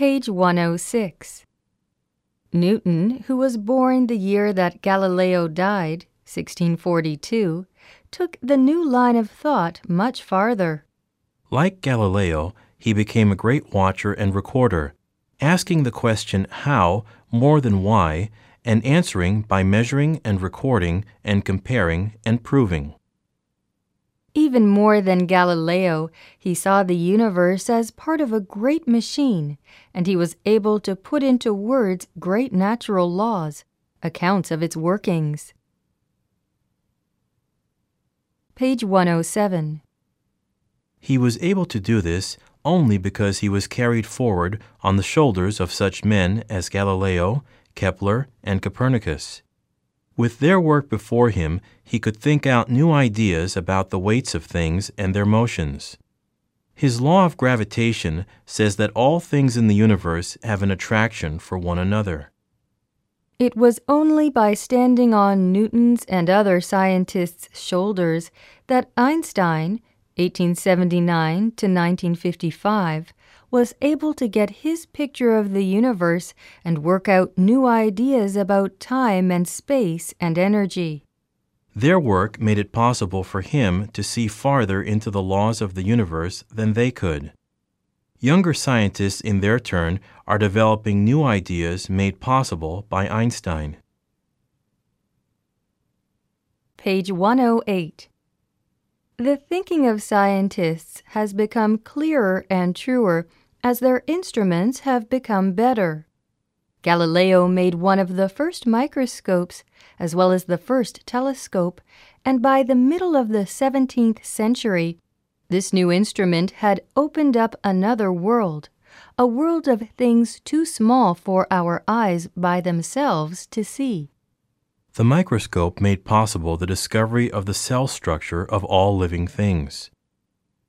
Page 106. Newton, who was born the year that Galileo died, 1642, took the new line of thought much farther. Like Galileo, he became a great watcher and recorder, asking the question how more than why, and answering by measuring and recording and comparing and proving. Even more than Galileo, he saw the universe as part of a great machine, and he was able to put into words great natural laws, accounts of its workings. Page 107. He was able to do this only because he was carried forward on the shoulders of such men as Galileo, Kepler, and Copernicus. With their work before him, he could think out new ideas about the weights of things and their motions. His law of gravitation says that all things in the universe have an attraction for one another. It was only by standing on Newton's and other scientists' shoulders that Einstein, 1879 to 1955, was able to get his picture of the universe and work out new ideas about time and space and energy. Their work made it possible for him to see farther into the laws of the universe than they could. Younger scientists, in their turn, are developing new ideas made possible by Einstein. Page 108. The thinking of scientists has become clearer and truer as their instruments have become better. Galileo made one of the first microscopes as well as the first telescope, and by the middle of the 17th century, this new instrument had opened up another world, a world of things too small for our eyes by themselves to see. The microscope made possible the discovery of the cell structure of all living things.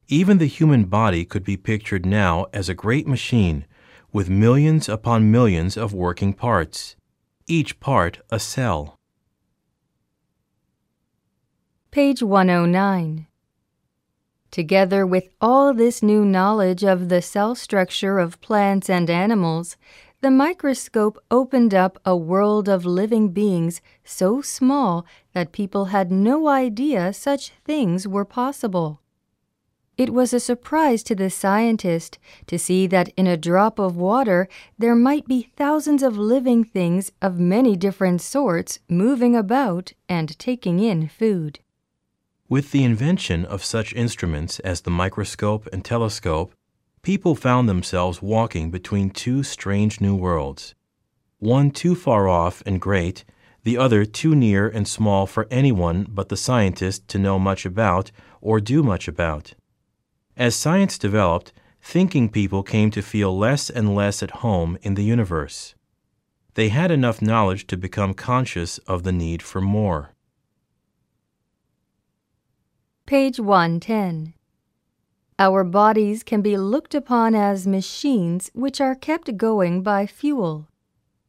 Even the human body could be pictured now as a great machine with millions upon millions of working parts, each part a cell. Page 109. Together with all this new knowledge of the cell structure of plants and animals, the microscope opened up a world of living beings so small that people had no idea such things were possible. It was a surprise to the scientist to see that in a drop of water there might be thousands of living things of many different sorts moving about and taking in food. With the invention of such instruments as the microscope and telescope, people found themselves walking between two strange new worlds. One too far off and great, the other too near and small for anyone but the scientist to know much about or do much about. As science developed, thinking people came to feel less and less at home in the universe. They had enough knowledge to become conscious of the need for more. Page 110. Our bodies can be looked upon as machines which are kept going by fuel.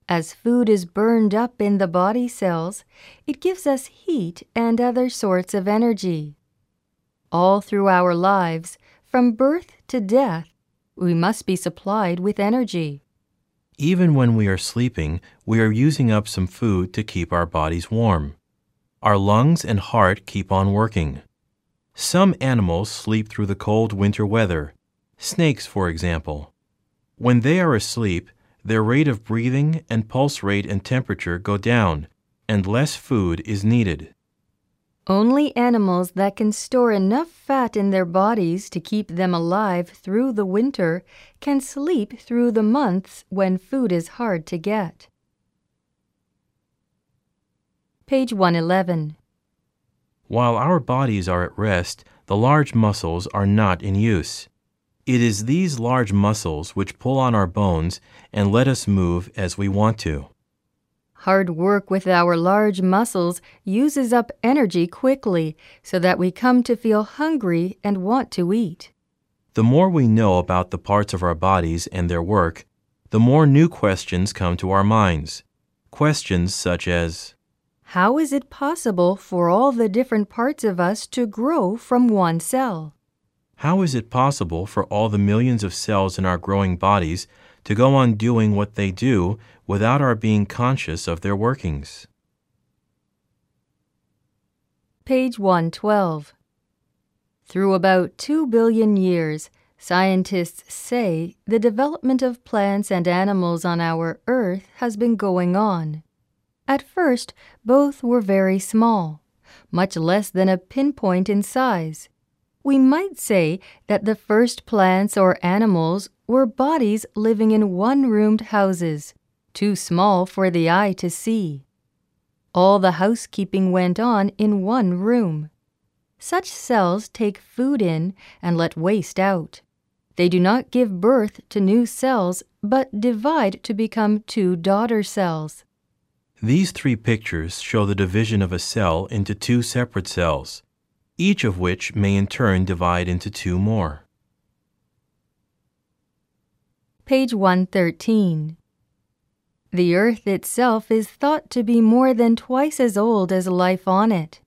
As food is burned up in the body cells, it gives us heat and other sorts of energy. All through our lives, from birth to death, we must be supplied with energy. Even when we are sleeping, we are using up some food to keep our bodies warm. Our lungs and heart keep on working. Some animals sleep through the cold winter weather, snakes, for example. When they are asleep, their rate of breathing and pulse rate and temperature go down, and less food is needed. Only animals that can store enough fat in their bodies to keep them alive through the winter can sleep through the months when food is hard to get. Page 111. While our bodies are at rest, the large muscles are not in use. It is these large muscles which pull on our bones and let us move as we want to. Hard work with our large muscles uses up energy quickly so that we come to feel hungry and want to eat. The more we know about the parts of our bodies and their work, the more new questions come to our minds. Questions such as How is it possible for all the different parts of us to grow from one cell? How is it possible for all the millions of cells in our growing bodies to go on doing what they do without our being conscious of their workings. Page 112. Through about 2 billion years, scientists say the development of plants and animals on our Earth has been going on. At first, both were very small, much less than a pinpoint in size. We might say that the first plants or animals were bodies living in one roomed houses, too small for the eye to see. All the housekeeping went on in one room. Such cells take food in and let waste out. They do not give birth to new cells, but divide to become two daughter cells. These three pictures show the division of a cell into two separate cells, each of which may in turn divide into two more. Page 113. The Earth itself is thought to be more than twice as old as life on it.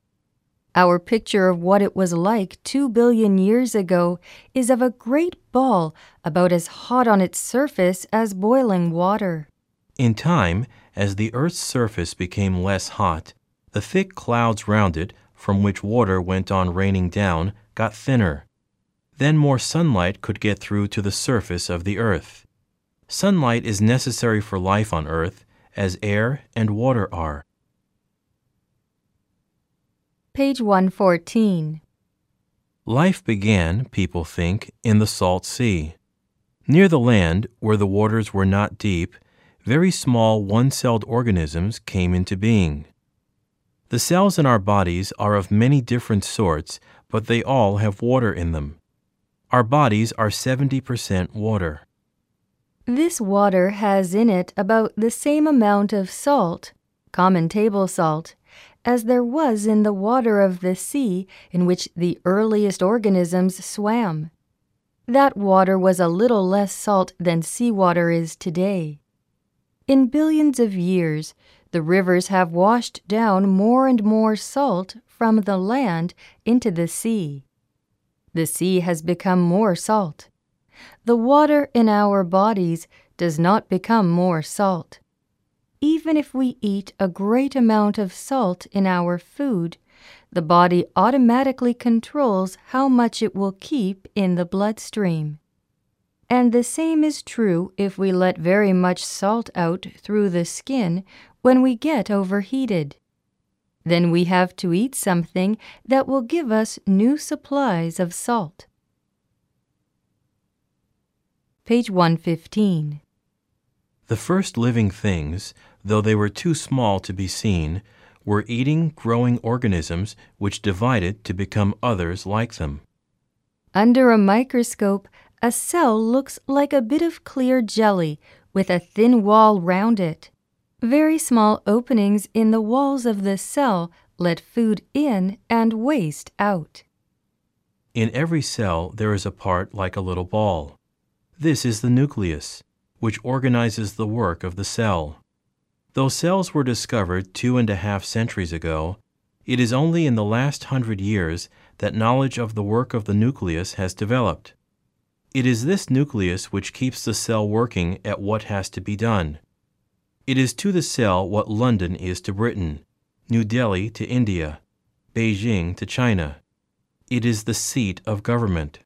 Our picture of what it was like two billion years ago is of a great ball about as hot on its surface as boiling water. In time, as the Earth's surface became less hot, the thick clouds round it, from which water went on raining down, got thinner. Then more sunlight could get through to the surface of the Earth. Sunlight is necessary for life on Earth, as air and water are. Page 114. Life began, people think, in the salt sea. Near the land, where the waters were not deep, very small one celled organisms came into being. The cells in our bodies are of many different sorts, but they all have water in them. Our bodies are 70% water. This water has in it about the same amount of salt, common table salt, as there was in the water of the sea in which the earliest organisms swam. That water was a little less salt than seawater is today. In billions of years, the rivers have washed down more and more salt from the land into the sea. The sea has become more salt. The water in our bodies does not become more salt even if we eat a great amount of salt in our food, the body automatically controls how much it will keep in the bloodstream. And the same is true if we let very much salt out through the skin when we get overheated. Then we have to eat something that will give us new supplies of salt. Page 115. The first living things, though they were too small to be seen, were eating, growing organisms which divided to become others like them. Under a microscope, a cell looks like a bit of clear jelly with a thin wall round it. Very small openings in the walls of the cell let food in and waste out. In every cell, there is a part like a little ball. This is the nucleus, which organizes the work of the cell. Though cells were discovered two and a half centuries ago, it is only in the last hundred years that knowledge of the work of the nucleus has developed. It is this nucleus which keeps the cell working at what has to be done. It is to the cell what London is to Britain, New Delhi to India, Beijing to China. It is the seat of government.